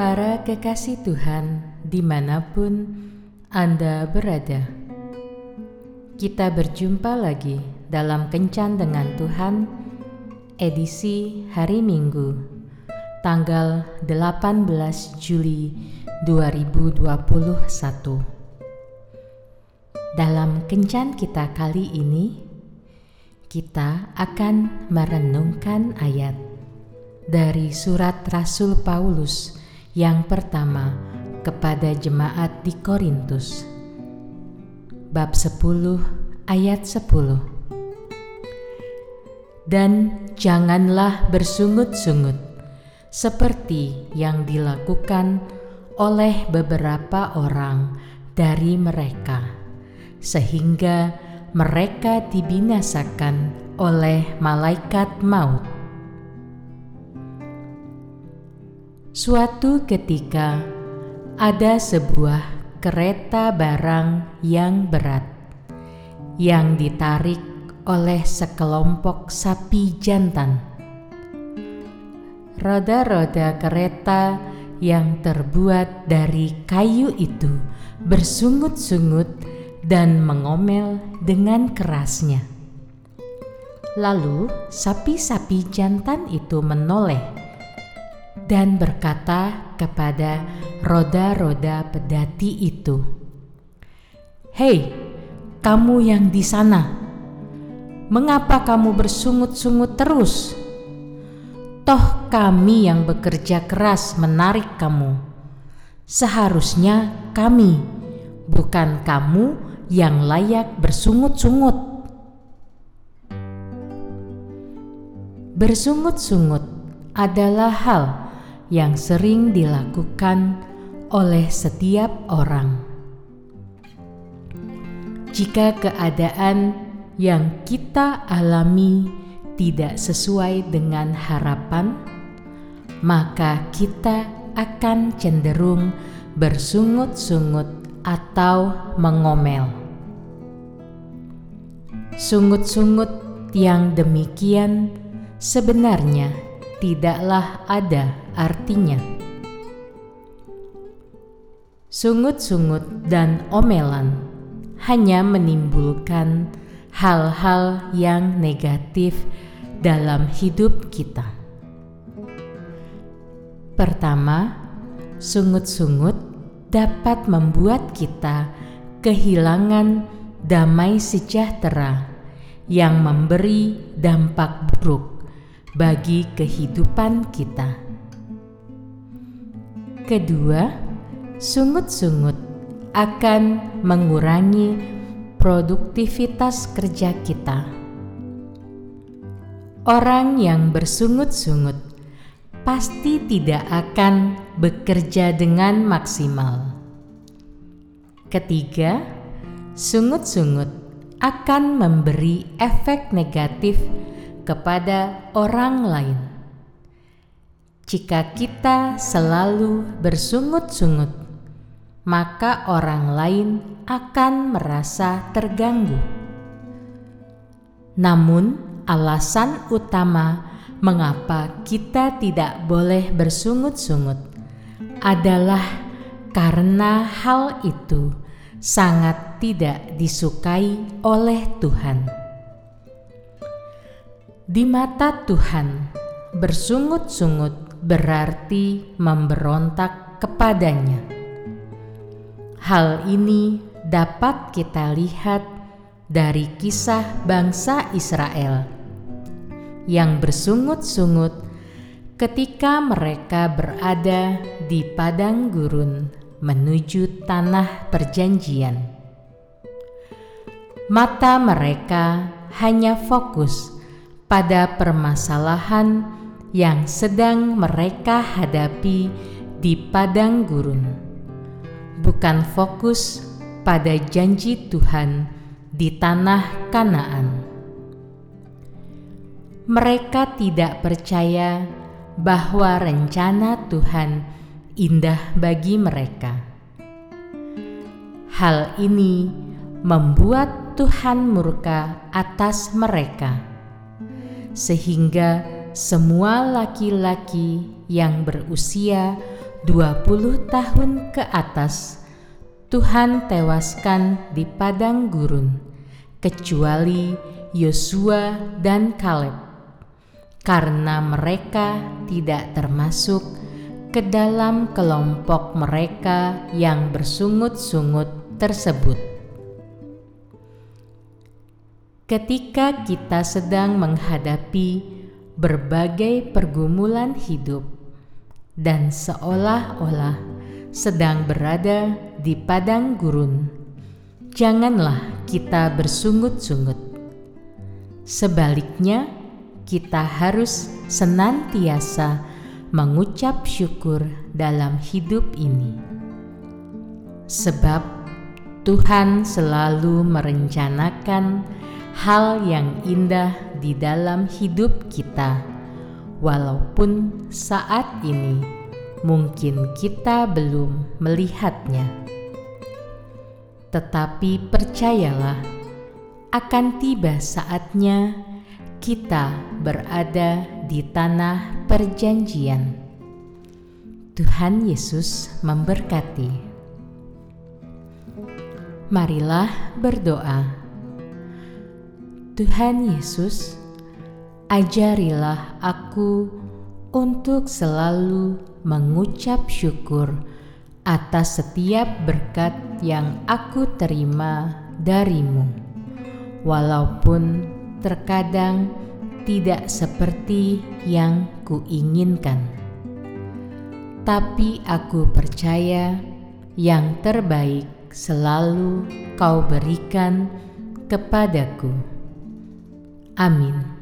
Para kekasih Tuhan, di mana pun Anda berada, kita berjumpa lagi dalam Kencan dengan Tuhan, edisi hari Minggu, tanggal 18 Juli 2021. Dalam Kencan kita kali ini, kita akan merenungkan ayat dari surat Rasul Paulus yang pertama kepada jemaat di Korintus. Bab 10 ayat 10. Dan janganlah bersungut-sungut seperti yang dilakukan oleh beberapa orang dari mereka, sehingga mereka dibinasakan oleh malaikat maut Suatu ketika ada sebuah kereta barang yang berat yang ditarik oleh sekelompok sapi jantan. Roda-roda kereta yang terbuat dari kayu itu bersungut-sungut dan mengomel dengan kerasnya. Lalu sapi-sapi jantan itu menoleh dan berkata kepada roda-roda pedati itu, "Hei, kamu yang di sana, mengapa kamu bersungut-sungut terus? Toh kami yang bekerja keras menarik kamu. Seharusnya kami, bukan kamu yang layak bersungut-sungut." Bersungut-sungut adalah hal yang sering dilakukan oleh setiap orang. Jika keadaan yang kita alami tidak sesuai dengan harapan, maka kita akan cenderung bersungut-sungut atau mengomel. Sungut-sungut yang demikian sebenarnya tidaklah ada artinya. Sungut-sungut dan omelan hanya menimbulkan hal-hal yang negatif dalam hidup kita. Pertama, sungut-sungut dapat membuat kita kehilangan damai sejahtera yang memberi dampak buruk bagi kehidupan kita. Kedua, sungut-sungut akan mengurangi produktivitas kerja kita. Orang yang bersungut-sungut pasti tidak akan bekerja dengan maksimal. Ketiga, sungut-sungut akan memberi efek negatif kepada orang lain. Jika kita selalu bersungut-sungut, maka orang lain akan merasa terganggu. Namun, alasan utama mengapa kita tidak boleh bersungut-sungut adalah karena hal itu sangat tidak disukai oleh Tuhan. Di mata Tuhan, bersungut-sungut berarti memberontak kepadanya. Hal ini dapat kita lihat dari kisah bangsa Israel yang bersungut-sungut ketika mereka berada di padang gurun menuju tanah perjanjian. Mata mereka hanya fokus pada permasalahan yang sedang mereka hadapi di padang gurun, bukan fokus pada janji Tuhan di tanah Kanaan. Mereka tidak percaya bahwa rencana Tuhan indah bagi mereka. Hal ini membuat Tuhan murka atas mereka sehingga semua laki-laki yang berusia 20 tahun ke atas Tuhan tewaskan di padang gurun kecuali Yosua dan Kaleb karena mereka tidak termasuk ke dalam kelompok mereka yang bersungut-sungut tersebut. Ketika kita sedang menghadapi berbagai pergumulan hidup dan seolah-olah sedang berada di padang gurun, janganlah kita bersungut-sungut. Sebaliknya, kita harus senantiasa mengucap syukur dalam hidup ini, sebab Tuhan selalu merencanakan hal yang indah di dalam hidup kita, walaupun saat ini mungkin kita belum melihatnya. Tetapi percayalah, akan tiba saatnya kita berada di tanah perjanjian. Tuhan Yesus memberkati. Marilah berdoa. Tuhan Yesus, ajarilah aku untuk selalu mengucap syukur atas setiap berkat yang aku terima darimu, walaupun terkadang tidak seperti yang kuinginkan. Tapi aku percaya yang terbaik selalu kau berikan kepadaku. Amin.